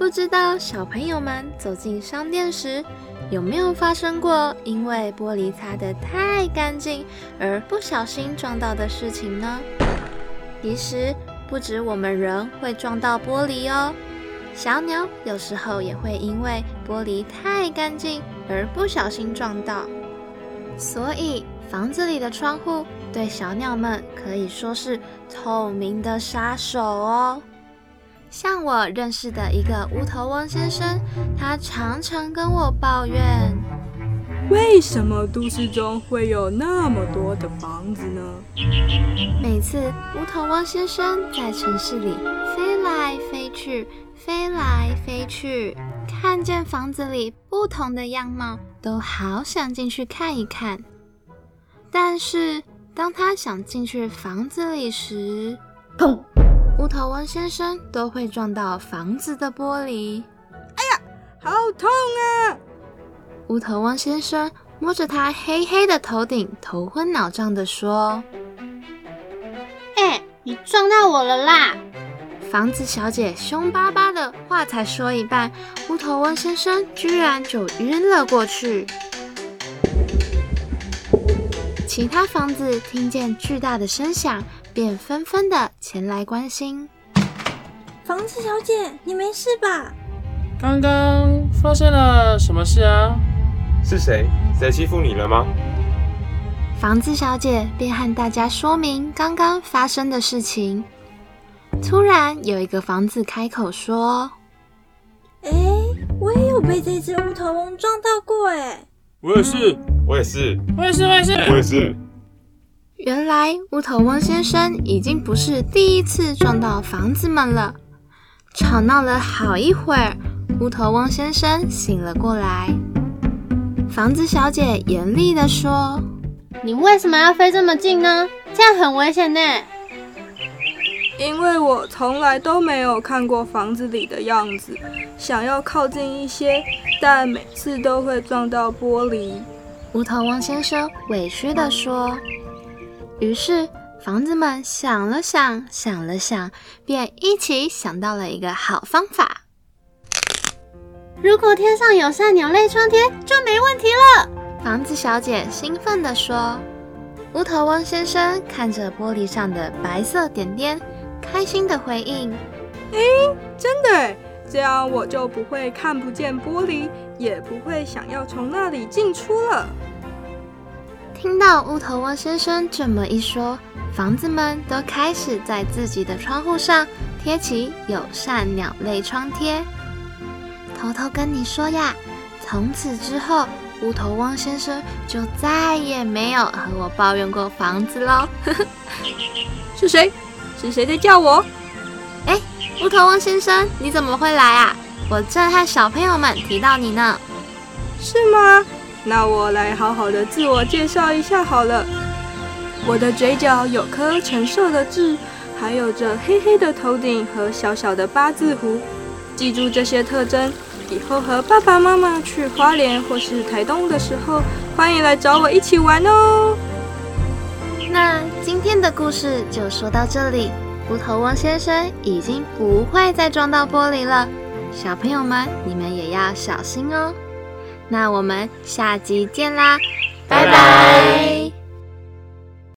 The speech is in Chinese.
不知道小朋友们走进商店时，有没有发生过因为玻璃擦得太干净而不小心撞到的事情呢？其实不止我们人会撞到玻璃哦，小鸟有时候也会因为玻璃太干净而不小心撞到。所以房子里的窗户对小鸟们可以说是透明的杀手哦。像我认识的一个乌头翁先生，他常常跟我抱怨：为什么都市中会有那么多的房子呢？每次乌头翁先生在城市里飞来飞去，飞来飞去，看见房子里不同的样貌，都好想进去看一看。但是当他想进去房子里时，砰！乌头翁先生都会撞到房子的玻璃。哎呀，好痛啊！乌头翁先生摸着他黑黑的头顶，头昏脑胀的说：“哎，你撞到我了啦！”房子小姐凶巴巴的话才说一半，乌头翁先生居然就晕了过去。其他房子听见巨大的声响。便纷纷的前来关心。房子小姐，你没事吧？刚刚发生了什么事啊？是谁？谁欺负你了吗？房子小姐便和大家说明刚刚发生的事情。突然，有一个房子开口说：“哎，我也有被这只乌头翁撞到过，哎，我也是，我也是，我也是，我也是，我也是。”原来乌头翁先生已经不是第一次撞到房子们了。吵闹了好一会儿，乌头翁先生醒了过来。房子小姐严厉地说：“你为什么要飞这么近呢？这样很危险呢。”因为我从来都没有看过房子里的样子，想要靠近一些，但每次都会撞到玻璃。乌头翁先生委屈地说。于是，房子们想了想，想了想，便一起想到了一个好方法。如果天上有扇鸟类窗贴，就没问题了。房子小姐兴奋地说。乌头翁先生看着玻璃上的白色点点，开心地回应：“哎，真的，这样我就不会看不见玻璃，也不会想要从那里进出了。”听到乌头翁先生这么一说，房子们都开始在自己的窗户上贴起友善鸟类窗贴。偷偷跟你说呀，从此之后，乌头翁先生就再也没有和我抱怨过房子喽。是谁？是谁在叫我？哎，乌头翁先生，你怎么会来啊？我正和小朋友们提到你呢。是吗？那我来好好的自我介绍一下好了。我的嘴角有颗橙色的痣，还有着黑黑的头顶和小小的八字胡。记住这些特征，以后和爸爸妈妈去花莲或是台东的时候，欢迎来找我一起玩哦。那今天的故事就说到这里。无头翁先生已经不会再撞到玻璃了，小朋友们，你们也要小心哦。那我们下集见啦，拜拜。